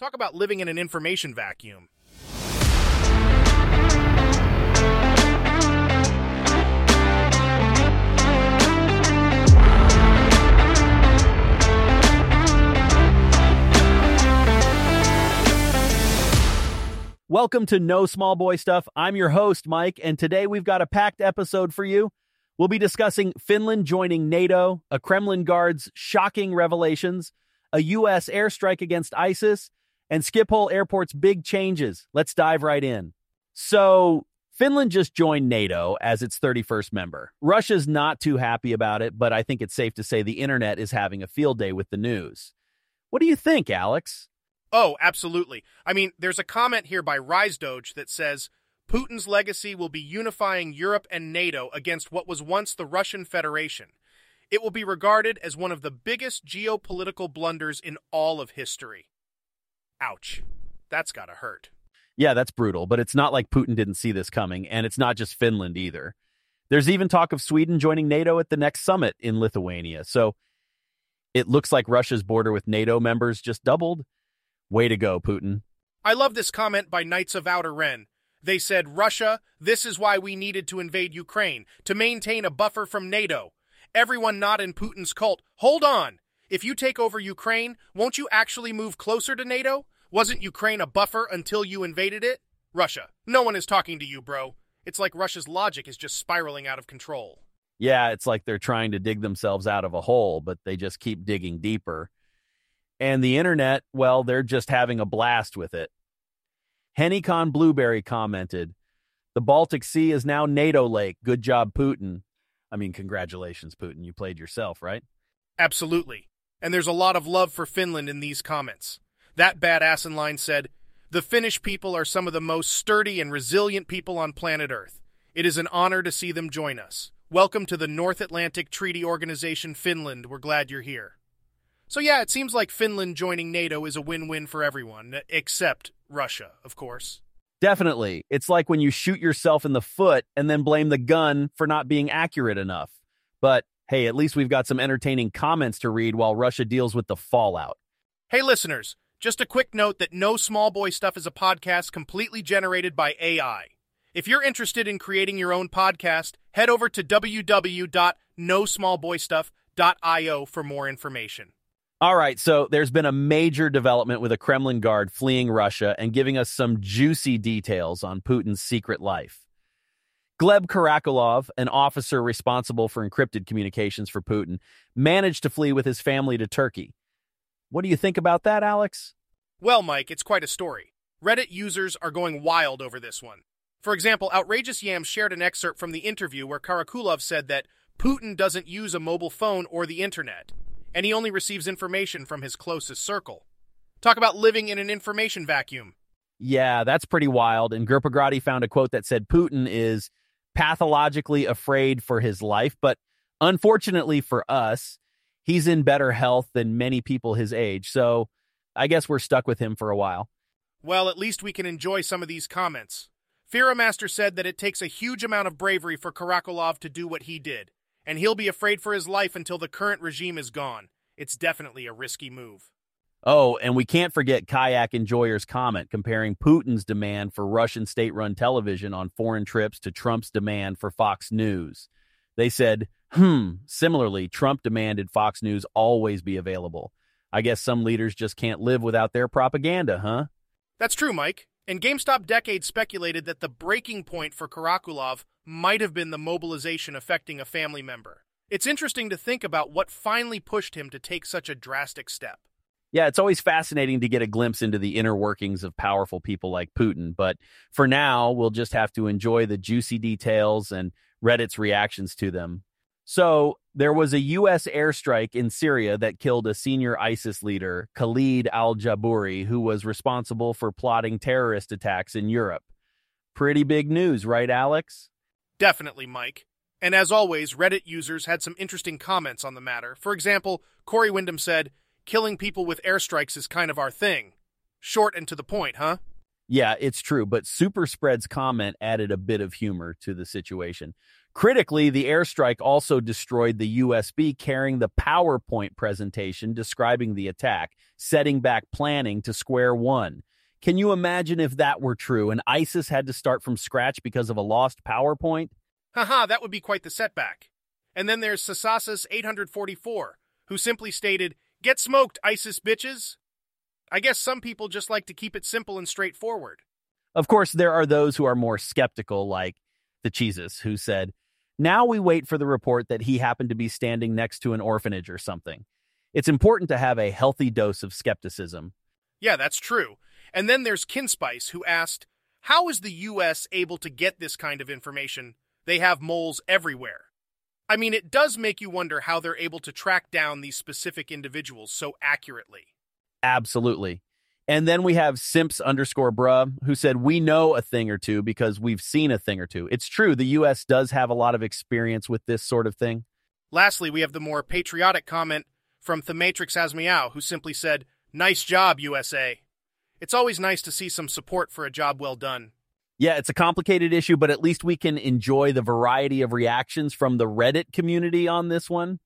Talk about living in an information vacuum. Welcome to No Small Boy Stuff. I'm your host, Mike, and today we've got a packed episode for you. We'll be discussing Finland joining NATO, a Kremlin guard's shocking revelations, a U.S. airstrike against ISIS, and Schiphol Airport's big changes. Let's dive right in. So, Finland just joined NATO as its 31st member. Russia's not too happy about it, but I think it's safe to say the internet is having a field day with the news. What do you think, Alex? Oh, absolutely. I mean, there's a comment here by Rise Doge that says Putin's legacy will be unifying Europe and NATO against what was once the Russian Federation. It will be regarded as one of the biggest geopolitical blunders in all of history. Ouch. That's gotta hurt. Yeah, that's brutal, but it's not like Putin didn't see this coming, and it's not just Finland either. There's even talk of Sweden joining NATO at the next summit in Lithuania. So it looks like Russia's border with NATO members just doubled. Way to go, Putin. I love this comment by Knights of Outer Ren. They said, Russia, this is why we needed to invade Ukraine, to maintain a buffer from NATO. Everyone not in Putin's cult, hold on. If you take over Ukraine, won't you actually move closer to NATO? Wasn't Ukraine a buffer until you invaded it? Russia, no one is talking to you, bro. It's like Russia's logic is just spiraling out of control. Yeah, it's like they're trying to dig themselves out of a hole, but they just keep digging deeper. And the internet, well, they're just having a blast with it. Hennycon Blueberry commented, The Baltic Sea is now NATO Lake. Good job, Putin. I mean, congratulations, Putin. You played yourself, right? Absolutely. And there's a lot of love for Finland in these comments. That badass in line said, The Finnish people are some of the most sturdy and resilient people on planet Earth. It is an honor to see them join us. Welcome to the North Atlantic Treaty Organization, Finland. We're glad you're here. So, yeah, it seems like Finland joining NATO is a win win for everyone, except Russia, of course. Definitely. It's like when you shoot yourself in the foot and then blame the gun for not being accurate enough. But hey, at least we've got some entertaining comments to read while Russia deals with the fallout. Hey, listeners, just a quick note that No Small Boy Stuff is a podcast completely generated by AI. If you're interested in creating your own podcast, head over to www.nosmallboystuff.io for more information. All right, so there's been a major development with a Kremlin guard fleeing Russia and giving us some juicy details on Putin's secret life. Gleb Karakulov, an officer responsible for encrypted communications for Putin, managed to flee with his family to Turkey. What do you think about that, Alex? Well, Mike, it's quite a story. Reddit users are going wild over this one. For example, Outrageous Yam shared an excerpt from the interview where Karakulov said that Putin doesn't use a mobile phone or the internet and he only receives information from his closest circle. Talk about living in an information vacuum. Yeah, that's pretty wild. And Gurpagradi found a quote that said Putin is pathologically afraid for his life, but unfortunately for us, he's in better health than many people his age. So I guess we're stuck with him for a while. Well, at least we can enjoy some of these comments. Fira Master said that it takes a huge amount of bravery for Karakulov to do what he did and he'll be afraid for his life until the current regime is gone. It's definitely a risky move. Oh, and we can't forget Kayak Enjoyer's comment comparing Putin's demand for Russian state run television on foreign trips to Trump's demand for Fox News. They said, hmm, similarly, Trump demanded Fox News always be available. I guess some leaders just can't live without their propaganda, huh? That's true, Mike. And GameStop Decade speculated that the breaking point for Karakulov might have been the mobilization affecting a family member. It's interesting to think about what finally pushed him to take such a drastic step. Yeah, it's always fascinating to get a glimpse into the inner workings of powerful people like Putin. But for now, we'll just have to enjoy the juicy details and Reddit's reactions to them. So, there was a U.S. airstrike in Syria that killed a senior ISIS leader, Khalid al Jabouri, who was responsible for plotting terrorist attacks in Europe. Pretty big news, right, Alex? Definitely, Mike. And as always, Reddit users had some interesting comments on the matter. For example, Corey Wyndham said, Killing people with airstrikes is kind of our thing. Short and to the point, huh? Yeah, it's true, but Super Spread's comment added a bit of humor to the situation. Critically, the airstrike also destroyed the USB carrying the PowerPoint presentation describing the attack, setting back planning to square one. Can you imagine if that were true and ISIS had to start from scratch because of a lost PowerPoint? Haha, that would be quite the setback. And then there's Sasasas 844, who simply stated, Get smoked, ISIS bitches! I guess some people just like to keep it simple and straightforward. Of course, there are those who are more skeptical, like the Cheeses, who said, Now we wait for the report that he happened to be standing next to an orphanage or something. It's important to have a healthy dose of skepticism. Yeah, that's true. And then there's Kinspice, who asked, How is the U.S. able to get this kind of information? They have moles everywhere. I mean, it does make you wonder how they're able to track down these specific individuals so accurately. Absolutely. And then we have Simps underscore bruh, who said, We know a thing or two because we've seen a thing or two. It's true, the U.S. does have a lot of experience with this sort of thing. Lastly, we have the more patriotic comment from Thematrix Asmiao, who simply said, Nice job, USA. It's always nice to see some support for a job well done. Yeah, it's a complicated issue, but at least we can enjoy the variety of reactions from the Reddit community on this one.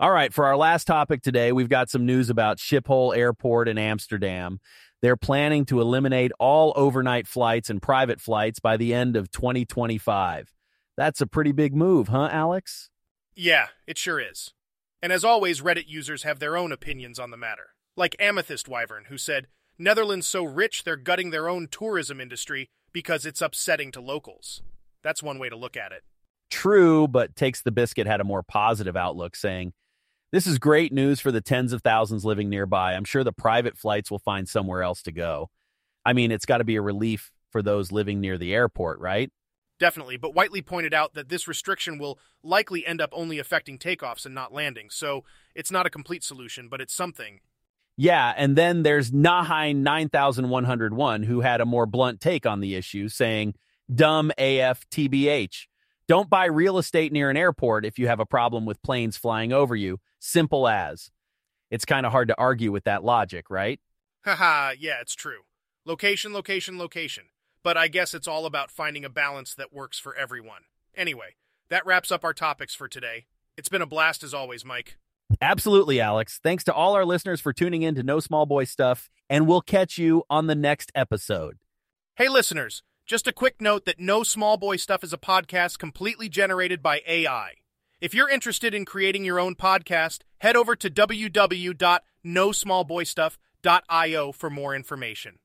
All right, for our last topic today, we've got some news about Schiphol Airport in Amsterdam. They're planning to eliminate all overnight flights and private flights by the end of 2025. That's a pretty big move, huh, Alex? Yeah, it sure is. And as always, Reddit users have their own opinions on the matter. Like Amethyst Wyvern, who said, Netherlands so rich they're gutting their own tourism industry because it's upsetting to locals. That's one way to look at it. True, but Takes the Biscuit had a more positive outlook, saying, this is great news for the tens of thousands living nearby. I'm sure the private flights will find somewhere else to go. I mean, it's got to be a relief for those living near the airport, right? Definitely, but Whiteley pointed out that this restriction will likely end up only affecting takeoffs and not landings, so it's not a complete solution, but it's something. Yeah, and then there's Nahine 9101 who had a more blunt take on the issue, saying, dumb AF TBH. Don't buy real estate near an airport if you have a problem with planes flying over you. Simple as. It's kind of hard to argue with that logic, right? Haha, yeah, it's true. Location, location, location. But I guess it's all about finding a balance that works for everyone. Anyway, that wraps up our topics for today. It's been a blast as always, Mike. Absolutely, Alex. Thanks to all our listeners for tuning in to No Small Boy Stuff, and we'll catch you on the next episode. Hey, listeners. Just a quick note that No Small Boy Stuff is a podcast completely generated by AI. If you're interested in creating your own podcast, head over to www.nosmallboystuff.io for more information.